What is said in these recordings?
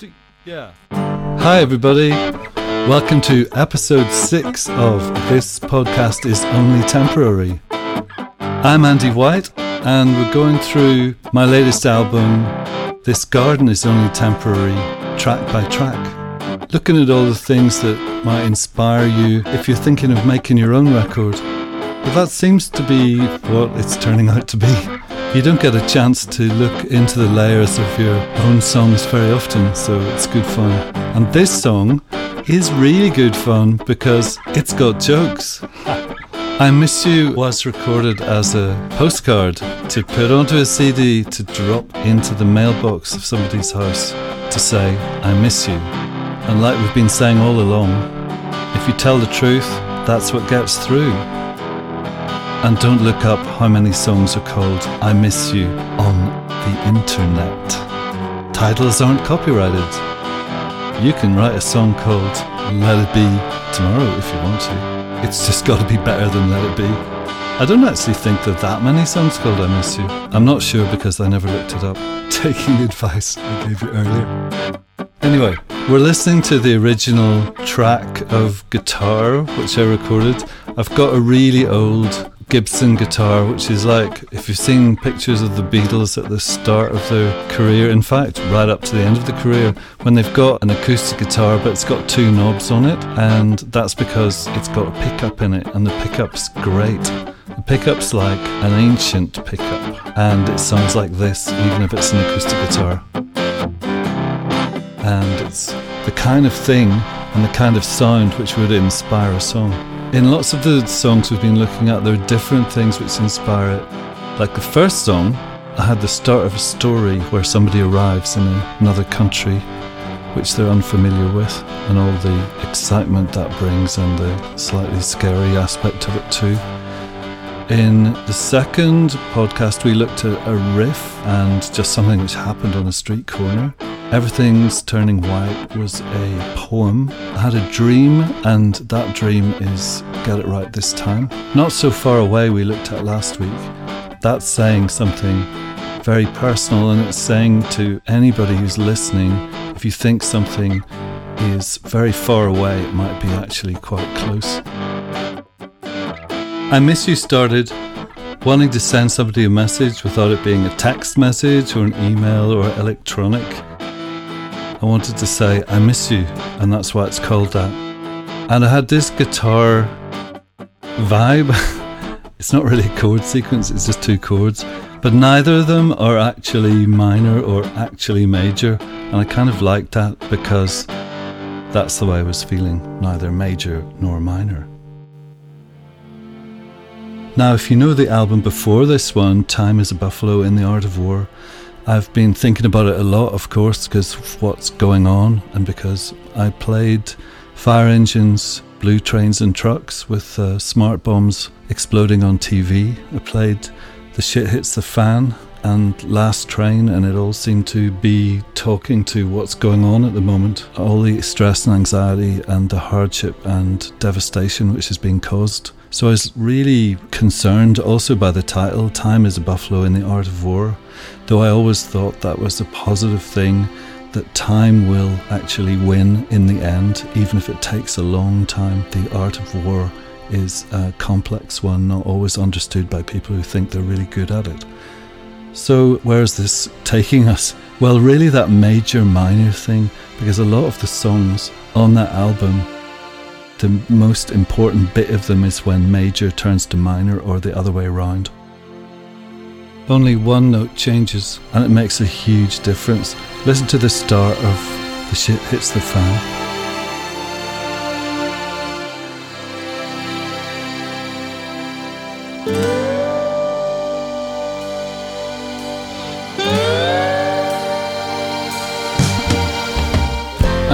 Do, yeah. Hi, everybody. Welcome to episode six of This Podcast is Only Temporary. I'm Andy White, and we're going through my latest album, This Garden is Only Temporary, track by track. Looking at all the things that might inspire you if you're thinking of making your own record. But that seems to be what it's turning out to be. You don't get a chance to look into the layers of your own songs very often, so it's good fun. And this song is really good fun because it's got jokes. I Miss You was recorded as a postcard to put onto a CD to drop into the mailbox of somebody's house to say, I miss you. And like we've been saying all along, if you tell the truth, that's what gets through. And don't look up how many songs are called I Miss You on the internet. Titles aren't copyrighted. You can write a song called Let It Be tomorrow if you want to. It's just got to be better than Let It Be. I don't actually think there are that many songs called I Miss You. I'm not sure because I never looked it up, taking the advice I gave you earlier. Anyway, we're listening to the original track of Guitar, which I recorded. I've got a really old Gibson guitar, which is like if you've seen pictures of the Beatles at the start of their career, in fact, right up to the end of the career, when they've got an acoustic guitar but it's got two knobs on it, and that's because it's got a pickup in it, and the pickup's great. The pickup's like an ancient pickup, and it sounds like this, even if it's an acoustic guitar. And it's the kind of thing and the kind of sound which would inspire a song. In lots of the songs we've been looking at, there are different things which inspire it. Like the first song, I had the start of a story where somebody arrives in another country which they're unfamiliar with, and all the excitement that brings and the slightly scary aspect of it too. In the second podcast, we looked at a riff and just something which happened on a street corner. Everything's Turning White was a poem. I had a dream, and that dream is Get It Right This Time. Not So Far Away, we looked at last week. That's saying something very personal, and it's saying to anybody who's listening if you think something is very far away, it might be actually quite close. I Miss You started wanting to send somebody a message without it being a text message or an email or electronic. I wanted to say, I miss you, and that's why it's called that. And I had this guitar vibe. it's not really a chord sequence, it's just two chords, but neither of them are actually minor or actually major. And I kind of liked that because that's the way I was feeling, neither major nor minor. Now, if you know the album before this one, Time is a Buffalo in the Art of War, I've been thinking about it a lot, of course, because of what's going on and because I played fire engines, blue trains, and trucks with uh, smart bombs exploding on TV. I played The Shit Hits the Fan and Last Train, and it all seemed to be talking to what's going on at the moment. All the stress and anxiety and the hardship and devastation which has been caused. So I was really concerned also by the title, Time is a Buffalo in the Art of War, though I always thought that was a positive thing, that time will actually win in the end, even if it takes a long time. The art of war is a complex one, not always understood by people who think they're really good at it. So, where is this taking us? Well, really, that major minor thing, because a lot of the songs on that album the most important bit of them is when major turns to minor or the other way around. Only one note changes and it makes a huge difference. Listen to the start of The Shit Hits the Fan.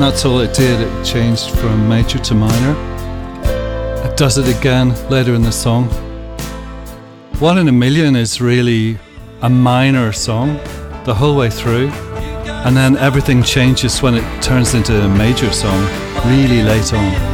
And that's all it did, it changed from major to minor. It does it again later in the song. One in a Million is really a minor song the whole way through, and then everything changes when it turns into a major song really late on.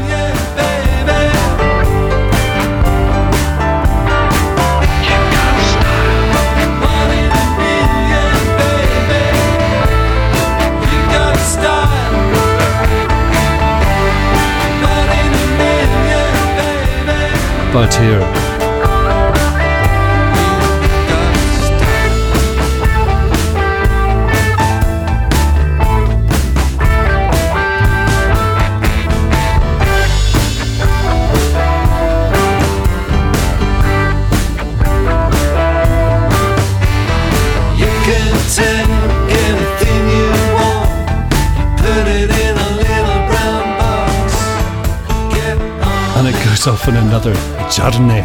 About here? In another journey.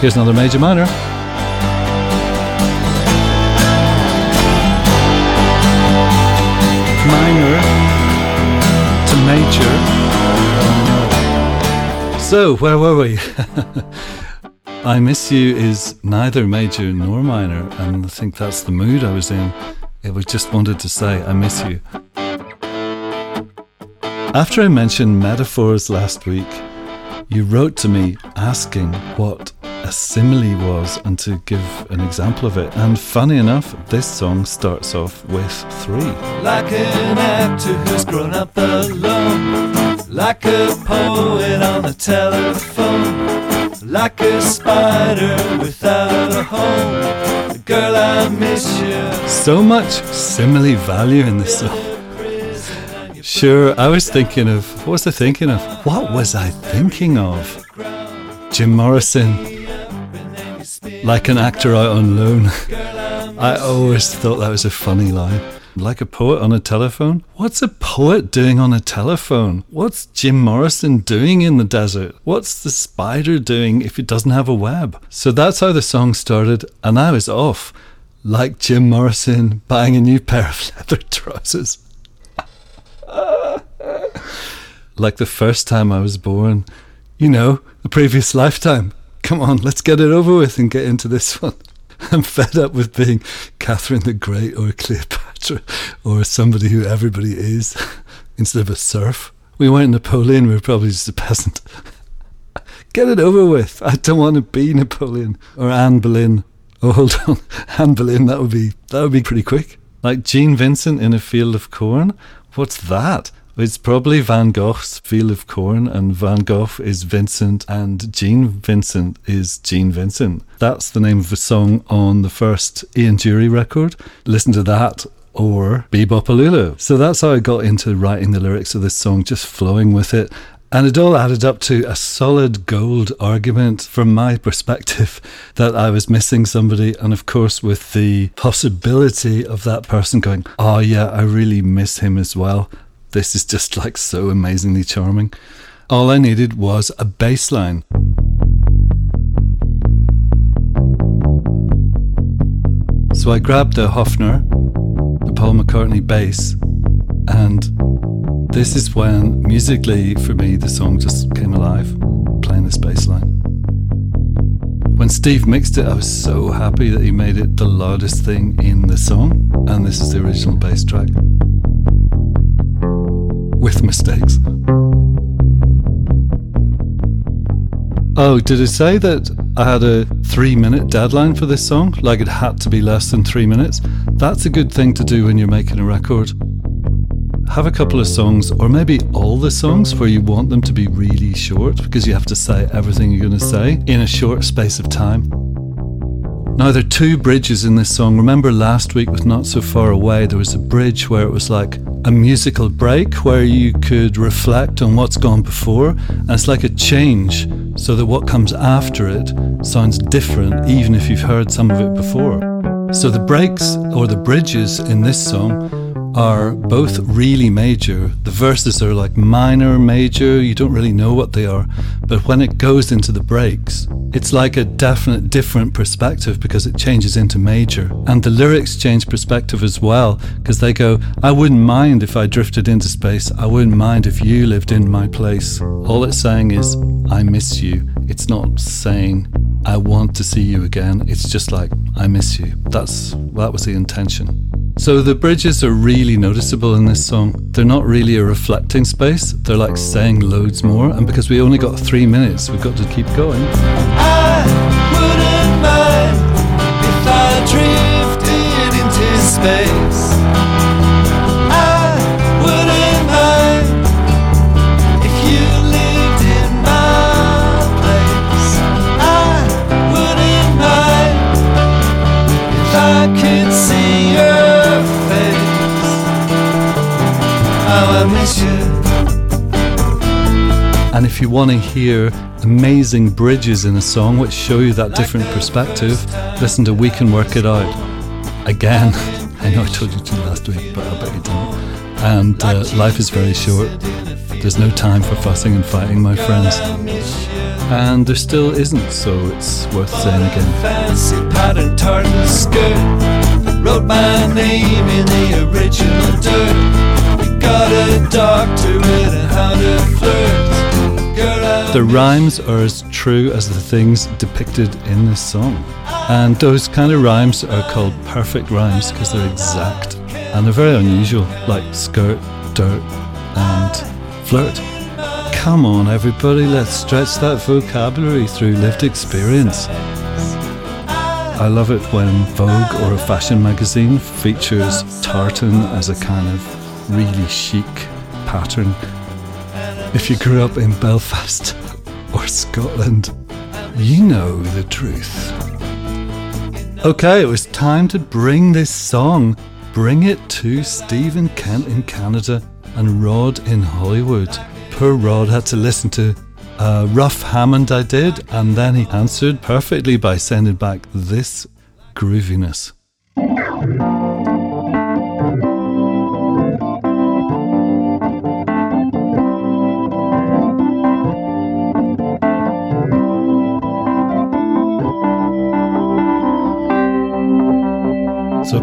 Here's another major minor. Minor to major. So, where were we? I Miss You is neither major nor minor, and I think that's the mood I was in. It was just wanted to say, I miss you. After I mentioned metaphors last week, you wrote to me asking what a simile was and to give an example of it. And funny enough, this song starts off with three. Like an actor who's grown up alone, like a poet on the telephone, like a spider without a home. Girl, I miss you. So much simile value in this song. Sure, I was thinking of what was I thinking of? What was I thinking of? Jim Morrison, like an actor out on loan. I always thought that was a funny line. Like a poet on a telephone? What's a poet doing on a telephone? What's Jim Morrison doing in the desert? What's the spider doing if it doesn't have a web? So that's how the song started, and I was off, like Jim Morrison buying a new pair of leather trousers. Like the first time I was born. You know, the previous lifetime. Come on, let's get it over with and get into this one. I'm fed up with being Catherine the Great or Cleopatra or somebody who everybody is instead of a serf. We weren't Napoleon, we were probably just a peasant. Get it over with. I don't want to be Napoleon or Anne Boleyn. Oh, hold on, Anne Boleyn. That would be that would be pretty quick. Like Gene Vincent in a field of corn. What's that? It's probably Van Gogh's Field of Corn, and Van Gogh is Vincent, and Gene Vincent is Gene Vincent. That's the name of a song on the first Ian Dury record. Listen to that or Be-Bop-A-Lula. So that's how I got into writing the lyrics of this song, just flowing with it. And it all added up to a solid gold argument from my perspective that I was missing somebody. And of course, with the possibility of that person going, Oh, yeah, I really miss him as well. This is just like so amazingly charming. All I needed was a bass line. So I grabbed the Hofner, the Paul McCartney bass, and this is when musically for me the song just came alive, playing this bass line. When Steve mixed it, I was so happy that he made it the loudest thing in the song, and this is the original bass track with mistakes. Oh, did it say that I had a three minute deadline for this song? Like it had to be less than three minutes? That's a good thing to do when you're making a record. Have a couple of songs, or maybe all the songs where you want them to be really short because you have to say everything you're going to say in a short space of time. Now, there are two bridges in this song. Remember last week with Not So Far Away, there was a bridge where it was like a musical break where you could reflect on what's gone before. And it's like a change so that what comes after it sounds different, even if you've heard some of it before. So the breaks or the bridges in this song are both really major. The verses are like minor, major, you don't really know what they are. But when it goes into the breaks, it's like a definite different perspective because it changes into major. And the lyrics change perspective as well because they go, I wouldn't mind if I drifted into space. I wouldn't mind if you lived in my place. All it's saying is, I miss you. It's not saying, I want to see you again. It's just like, I miss you. That's that was the intention. So the bridges are really noticeable in this song. They're not really a reflecting space, they're like saying loads more. And because we only got three minutes, we've got to keep going. Space. Want to hear amazing bridges in a song which show you that different perspective, listen to We Can Work It Out. Again, I know I told you to last week, but I bet you didn't. And uh, life is very short. There's no time for fussing and fighting, my friends. And there still isn't, so it's worth saying again. Fancy pattern tartan skirt. Wrote my name in the original dirt. Got a doctorate in how to flirt. The rhymes are as true as the things depicted in this song. And those kind of rhymes are called perfect rhymes because they're exact and they're very unusual, like skirt, dirt, and flirt. Come on, everybody, let's stretch that vocabulary through lived experience. I love it when Vogue or a fashion magazine features tartan as a kind of really chic pattern. If you grew up in Belfast or Scotland, you know the truth. Okay, it was time to bring this song, bring it to Stephen Kent in Canada and Rod in Hollywood. Poor Rod had to listen to a rough Hammond I did, and then he answered perfectly by sending back this grooviness.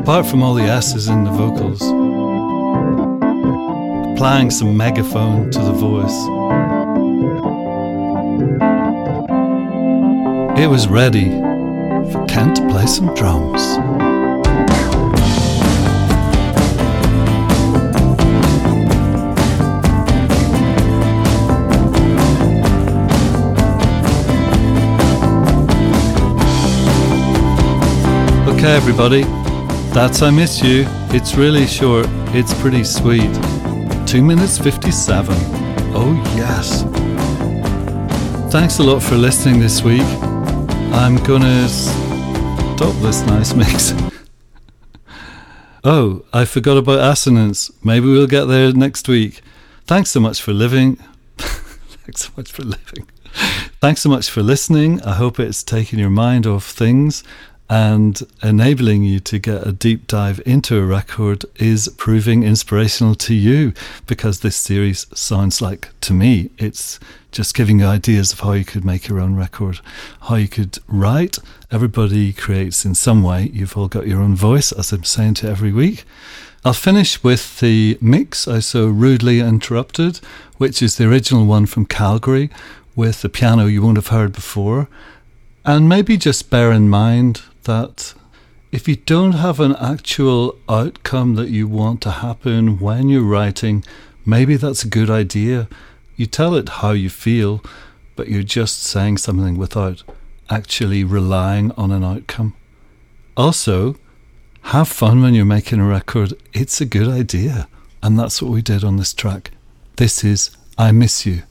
Apart from all the S's in the vocals, applying some megaphone to the voice, it was ready for Kent to play some drums. Okay, everybody, that's I Miss You. It's really short, it's pretty sweet. 2 minutes 57. Oh, yes. Thanks a lot for listening this week. I'm gonna stop this nice mix. oh, I forgot about assonance. Maybe we'll get there next week. Thanks so much for living. Thanks so much for living. Thanks so much for listening. I hope it's taken your mind off things and enabling you to get a deep dive into a record is proving inspirational to you because this series sounds like to me it's just giving you ideas of how you could make your own record how you could write. Everybody creates in some way. You've all got your own voice as i'm saying to every week. I'll finish with the mix I so rudely interrupted, which is the original one from Calgary with the piano you won't have heard before. And maybe just bear in mind that if you don't have an actual outcome that you want to happen when you're writing, maybe that's a good idea. You tell it how you feel, but you're just saying something without actually relying on an outcome. Also, have fun when you're making a record. It's a good idea. And that's what we did on this track. This is I Miss You.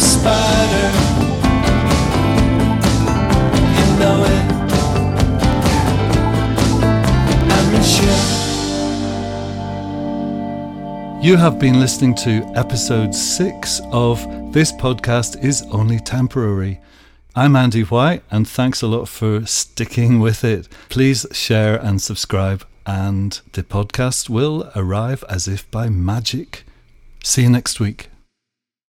Spider. You know it. I miss you. You have been listening to episode six of This Podcast is Only Temporary. I'm Andy White, and thanks a lot for sticking with it. Please share and subscribe, and the podcast will arrive as if by magic. See you next week.